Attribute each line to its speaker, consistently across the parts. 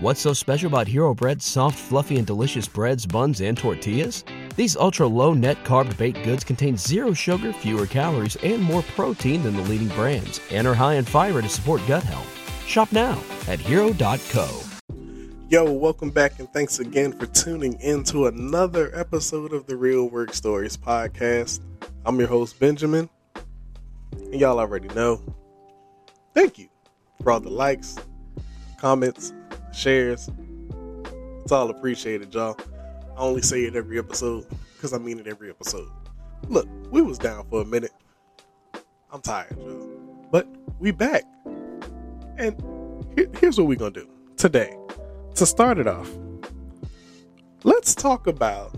Speaker 1: What's so special about Hero Bread's soft, fluffy, and delicious breads, buns, and tortillas? These ultra low net carb baked goods contain zero sugar, fewer calories, and more protein than the leading brands, and are high in fiber to support gut health. Shop now at hero.co.
Speaker 2: Yo, welcome back, and thanks again for tuning in to another episode of the Real Work Stories podcast. I'm your host, Benjamin, and y'all already know. Thank you for all the likes, comments, shares. It's all appreciated, y'all. I only say it every episode because I mean it every episode. Look, we was down for a minute. I'm tired, y'all. But we back. And here, here's what we're gonna do today. To start it off, let's talk about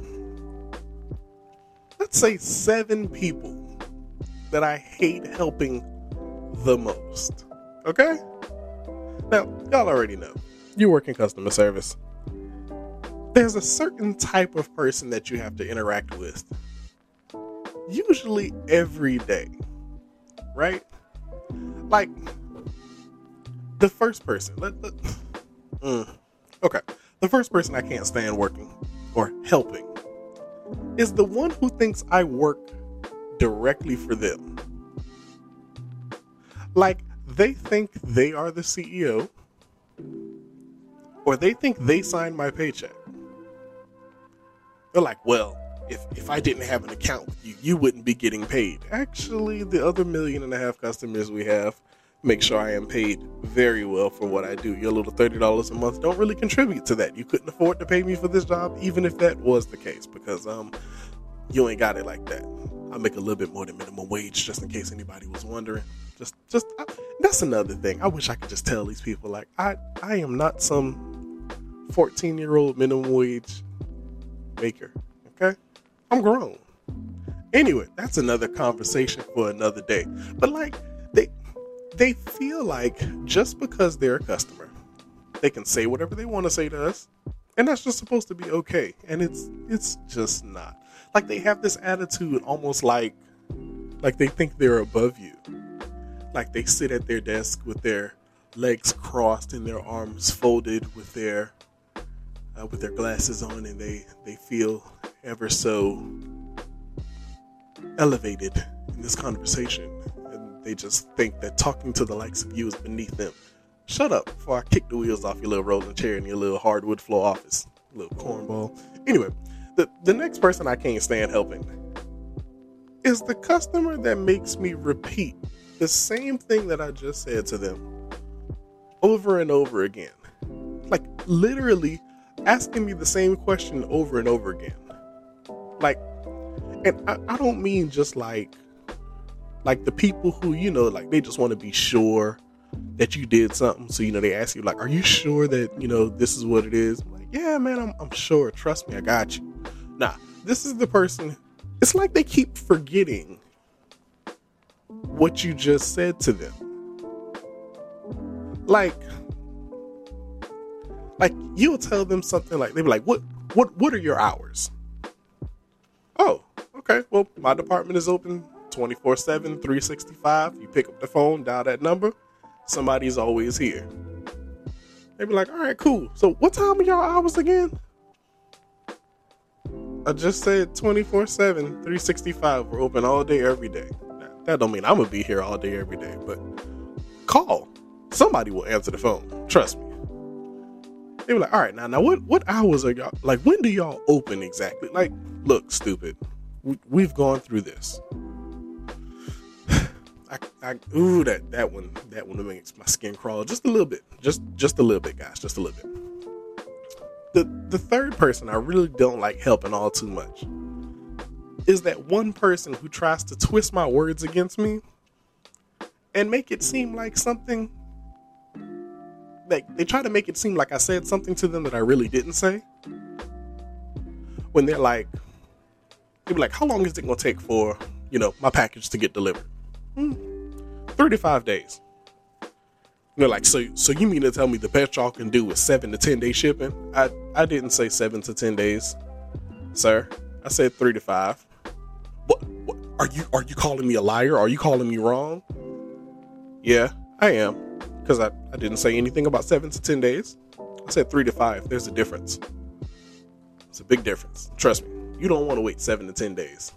Speaker 2: let's say seven people that I hate helping the most. Okay? Now, y'all already know. You work in customer service. There's a certain type of person that you have to interact with. Usually every day. Right? Like the first person. Let, let, mm, okay. The first person I can't stand working or helping is the one who thinks I work directly for them. Like they think they are the CEO or they think they signed my paycheck. They're like, well, if, if I didn't have an account with you, you wouldn't be getting paid. Actually, the other million and a half customers we have make sure I am paid very well for what I do. Your little $30 a month don't really contribute to that. You couldn't afford to pay me for this job, even if that was the case, because um, you ain't got it like that. I make a little bit more than minimum wage, just in case anybody was wondering. Just, just I, that's another thing. I wish I could just tell these people, like, I, I am not some 14 year old minimum wage maker. Okay, I'm grown. Anyway, that's another conversation for another day. But like, they, they feel like just because they're a customer, they can say whatever they want to say to us, and that's just supposed to be okay. And it's, it's just not like they have this attitude almost like like they think they're above you like they sit at their desk with their legs crossed and their arms folded with their uh, with their glasses on and they they feel ever so elevated in this conversation. And they just think that talking to the likes of you is beneath them. Shut up before i kick the wheels off your little rolling chair in your little hardwood floor office little cornball. Anyway the, the next person I can't stand helping is the customer that makes me repeat the same thing that I just said to them over and over again. Like literally asking me the same question over and over again. Like, and I, I don't mean just like, like the people who, you know, like they just want to be sure that you did something. So, you know, they ask you, like, are you sure that, you know, this is what it is? I'm like, yeah, man, I'm, I'm sure. Trust me, I got you. Nah, this is the person. It's like they keep forgetting what you just said to them. Like, like you'll tell them something like they'll be like, "What, what, what are your hours?" Oh, okay. Well, my department is open 24 7, 365. You pick up the phone, dial that number, somebody's always here. They'd be like, all right, cool. So what time are y'all hours again? I just said 24 7, 365. We're open all day, every day. That don't mean I'm to be here all day, every day, but call. Somebody will answer the phone. Trust me. They were like, all right, now, now what, what hours are y'all, like, when do y'all open exactly? Like, look, stupid. We, have gone through this. I, I, ooh, that, that one, that one makes my skin crawl just a little bit. Just, just a little bit, guys. Just a little bit the the third person I really don't like helping all too much is that one person who tries to twist my words against me and make it seem like something like they try to make it seem like I said something to them that I really didn't say. When they're like, they be like, "How long is it gonna take for you know my package to get delivered?" Hmm, Thirty-five days. They're like, so so you mean to tell me the best y'all can do is seven to ten day shipping? I I didn't say seven to ten days, sir. I said three to five. Are you are you calling me a liar? Are you calling me wrong? Yeah, I am. Because I, I didn't say anything about seven to ten days. I said three to five. There's a difference. It's a big difference. Trust me. You don't want to wait seven to ten days.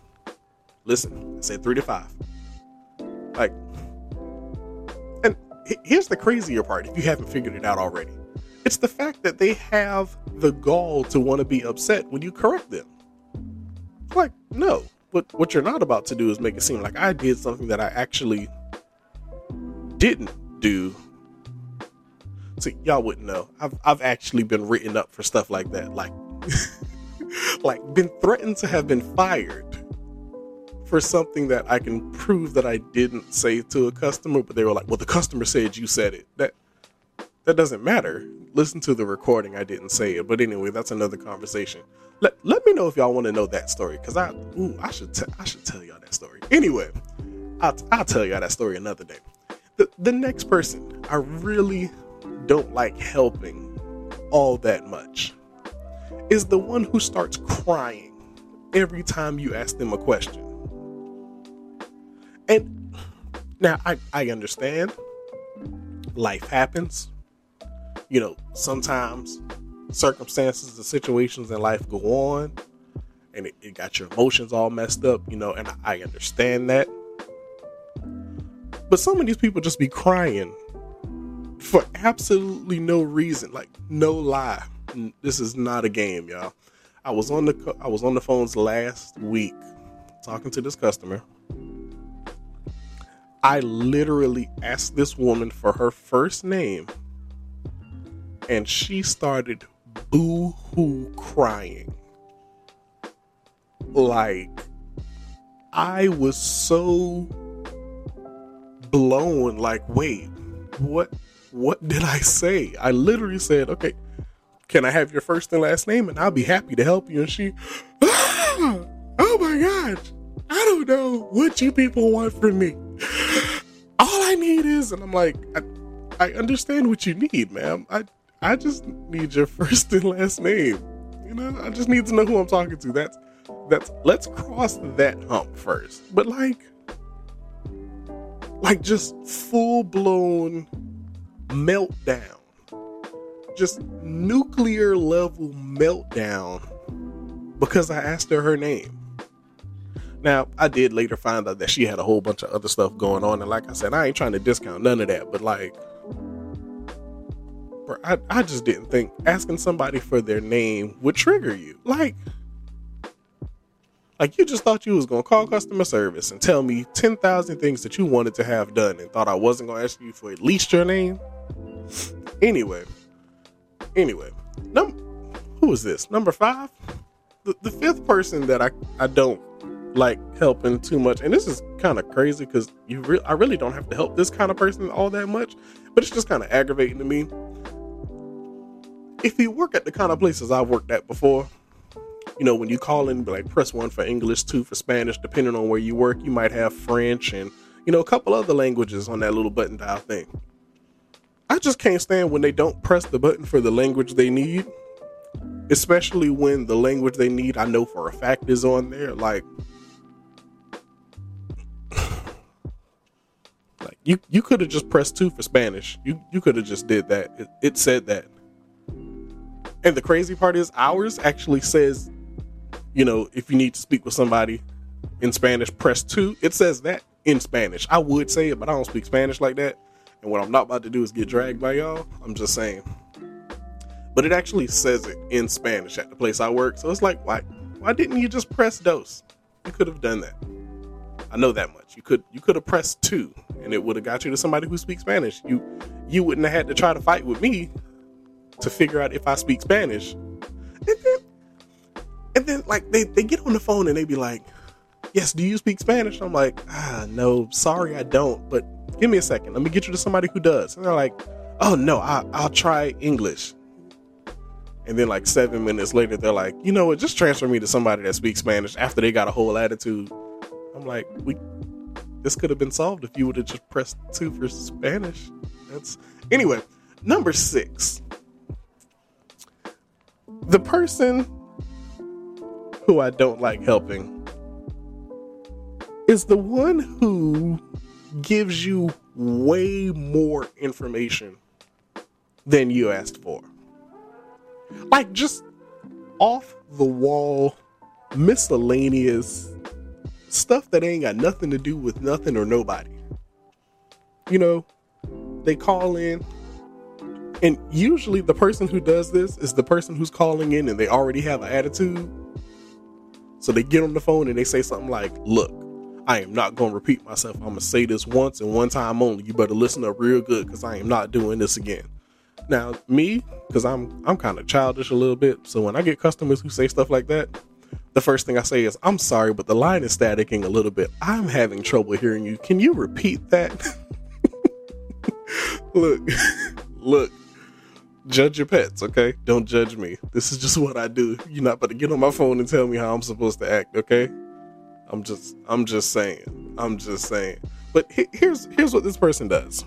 Speaker 2: Listen, I said three to five. Like, and here's the crazier part if you haven't figured it out already it's the fact that they have the gall to want to be upset when you correct them. Like, no. But what you're not about to do is make it seem like I did something that I actually didn't do. See, y'all wouldn't know. I've I've actually been written up for stuff like that. Like like been threatened to have been fired for something that I can prove that I didn't say to a customer, but they were like, "Well, the customer said you said it." That that doesn't matter. Listen to the recording. I didn't say it, but anyway, that's another conversation. Let, let me know if y'all want to know that story because I ooh, I should t- I should tell y'all that story. Anyway, I'll, I'll tell y'all that story another day. The the next person I really don't like helping all that much is the one who starts crying every time you ask them a question. And now I, I understand life happens you know, sometimes circumstances and situations in life go on and it, it got your emotions all messed up, you know, and I, understand that. But some of these people just be crying for absolutely no reason, like no lie. This is not a game, y'all. I was on the I was on the phones last week talking to this customer. I literally asked this woman for her first name and she started boo hoo crying. Like, I was so blown, like, wait, what what did I say? I literally said, okay, can I have your first and last name and I'll be happy to help you? And she, oh my gosh, I don't know what you people want from me. All I need is, and I'm like, I, I understand what you need, ma'am. I I just need your first and last name. You know, I just need to know who I'm talking to. That's that's let's cross that hump first. But like like just full blown meltdown. Just nuclear level meltdown because I asked her her name. Now, I did later find out that she had a whole bunch of other stuff going on. And like I said, I ain't trying to discount none of that, but like, I, I just didn't think asking somebody for their name would trigger you. Like, like you just thought you was gonna call customer service and tell me ten thousand things that you wanted to have done, and thought I wasn't gonna ask you for at least your name. Anyway, anyway, num who is this? Number five, the, the fifth person that I I don't like helping too much, and this is kind of crazy because you re- I really don't have to help this kind of person all that much, but it's just kind of aggravating to me if you work at the kind of places I've worked at before, you know, when you call in, like press one for English, two for Spanish, depending on where you work, you might have French and, you know, a couple other languages on that little button dial thing. I just can't stand when they don't press the button for the language they need, especially when the language they need, I know for a fact, is on there. Like, like you, you could have just pressed two for Spanish. You, you could have just did that. It, it said that. And the crazy part is, ours actually says, you know, if you need to speak with somebody in Spanish, press two. It says that in Spanish. I would say it, but I don't speak Spanish like that. And what I'm not about to do is get dragged by y'all. I'm just saying. But it actually says it in Spanish at the place I work. So it's like, why why didn't you just press dos? You could have done that. I know that much. You could you could have pressed two and it would have got you to somebody who speaks Spanish. You you wouldn't have had to try to fight with me to figure out if I speak Spanish. And then, and then like they, they get on the phone and they be like, Yes, do you speak Spanish? I'm like, ah, no, sorry, I don't. But give me a second. Let me get you to somebody who does. And they're like, oh no, I, I'll try English. And then like seven minutes later, they're like, you know what? Just transfer me to somebody that speaks Spanish. After they got a whole attitude, I'm like, we this could have been solved if you would have just pressed two for Spanish. That's anyway. Number six, the person who I don't like helping is the one who gives you way more information than you asked for. like just off the wall miscellaneous stuff that ain't got nothing to do with nothing or nobody. You know, they call in, and usually the person who does this is the person who's calling in and they already have an attitude. So they get on the phone and they say something like, Look, I am not going to repeat myself. I'm going to say this once and one time only. You better listen up real good because I am not doing this again. Now, me, because I'm I'm kind of childish a little bit, so when I get customers who say stuff like that, the first thing I say is, "I'm sorry, but the line is staticking a little bit. I'm having trouble hearing you. Can you repeat that?" look, look. Judge your pets, okay? Don't judge me. This is just what I do. You're not about to get on my phone and tell me how I'm supposed to act, okay? I'm just, I'm just saying. I'm just saying. But here's here's what this person does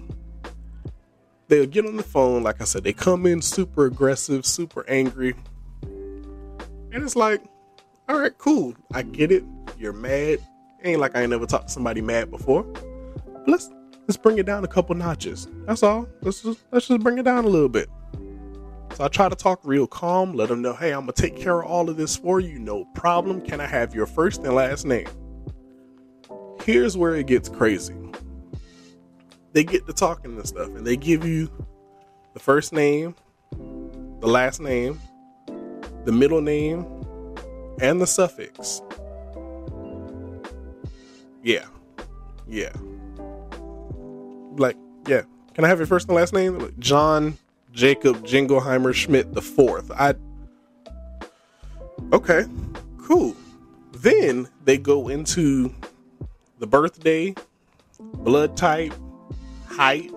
Speaker 2: they'll get on the phone. Like I said, they come in super aggressive, super angry. And it's like, all right, cool. I get it. You're mad. Ain't like I ain't never talked to somebody mad before. But let's let's bring it down a couple notches. That's all. Let's just let's just bring it down a little bit. So I try to talk real calm, let them know, hey, I'm gonna take care of all of this for you, no problem. Can I have your first and last name? Here's where it gets crazy they get to talking and stuff, and they give you the first name, the last name, the middle name, and the suffix. Yeah. Yeah. Like, yeah. Can I have your first and last name? John Jacob Jingleheimer Schmidt the fourth. I Okay. Cool. Then they go into the birthday, blood type, height,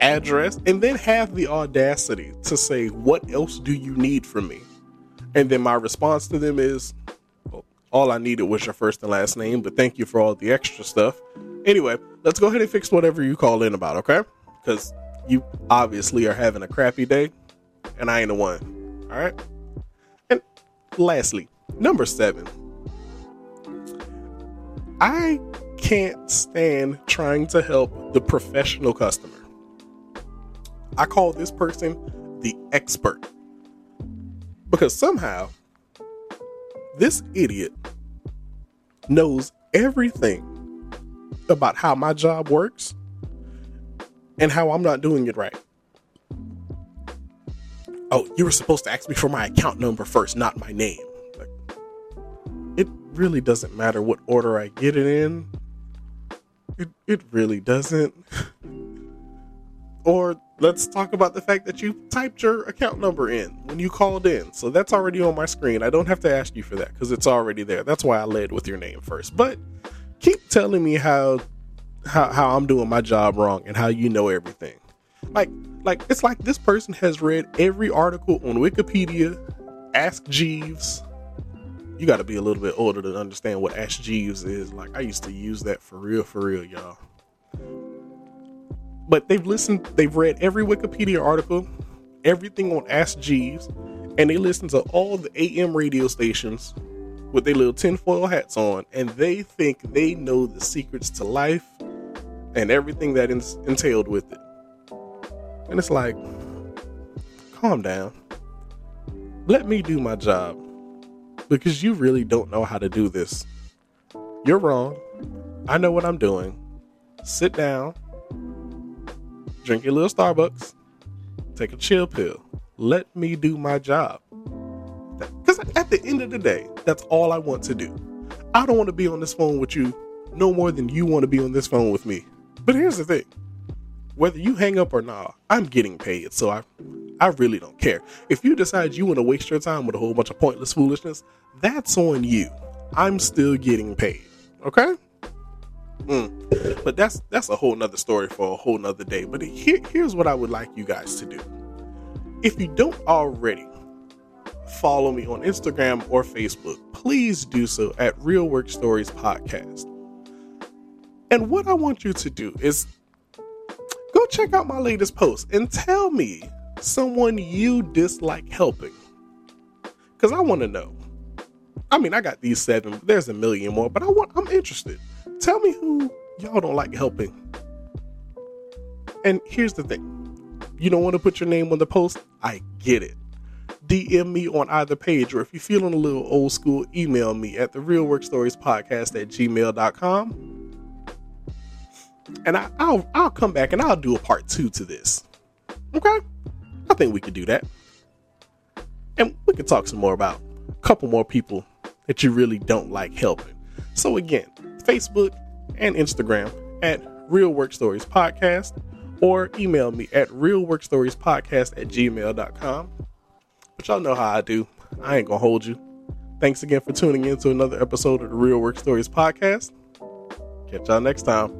Speaker 2: address, and then have the audacity to say, What else do you need from me? And then my response to them is, well, All I needed was your first and last name, but thank you for all the extra stuff. Anyway, let's go ahead and fix whatever you call in about, okay? Because you obviously are having a crappy day, and I ain't the one. All right? And lastly, number seven. I can't stand trying to help the professional customer. I call this person the expert. Because somehow, this idiot knows everything about how my job works and how I'm not doing it right. Oh, you were supposed to ask me for my account number first, not my name. Like, it really doesn't matter what order I get it in it, it really doesn't. or let's talk about the fact that you typed your account number in when you called in. So that's already on my screen. I don't have to ask you for that because it's already there. That's why I led with your name first. But keep telling me how how, how I'm doing my job wrong and how you know everything. Like like it's like this person has read every article on Wikipedia, Ask Jeeves, you got to be a little bit older to understand what Ask Jeeves is. Like I used to use that for real, for real, y'all. But they've listened, they've read every Wikipedia article, everything on Ask Jeeves, and they listen to all the AM radio stations with their little tinfoil hats on, and they think they know the secrets to life and everything that entailed with it. And it's like, calm down. Let me do my job because you really don't know how to do this. You're wrong. I know what I'm doing. Sit down, drink your little Starbucks, take a chill pill. Let me do my job. Because at the end of the day, that's all I want to do. I don't want to be on this phone with you no more than you want to be on this phone with me. But here's the thing whether you hang up or not, I'm getting paid. So I I really don't care. If you decide you want to waste your time with a whole bunch of pointless foolishness, that's on you. I'm still getting paid. Okay? Mm. But that's that's a whole nother story for a whole nother day. But here, here's what I would like you guys to do. If you don't already follow me on Instagram or Facebook, please do so at Real Work Stories Podcast. And what I want you to do is go check out my latest post and tell me someone you dislike helping. Because I want to know. I mean, I got these seven. There's a million more, but I want. I'm interested. Tell me who y'all don't like helping. And here's the thing: you don't want to put your name on the post. I get it. DM me on either page, or if you're feeling a little old school, email me at the real work stories podcast at gmail.com. And I, I'll I'll come back and I'll do a part two to this. Okay? I think we could do that. And we can talk some more about a couple more people that you really don't like helping. So again, Facebook and Instagram at Real Work Stories Podcast or email me at realworkstoriespodcast at gmail.com. But y'all know how I do. I ain't gonna hold you. Thanks again for tuning in to another episode of the Real Work Stories Podcast. Catch y'all next time.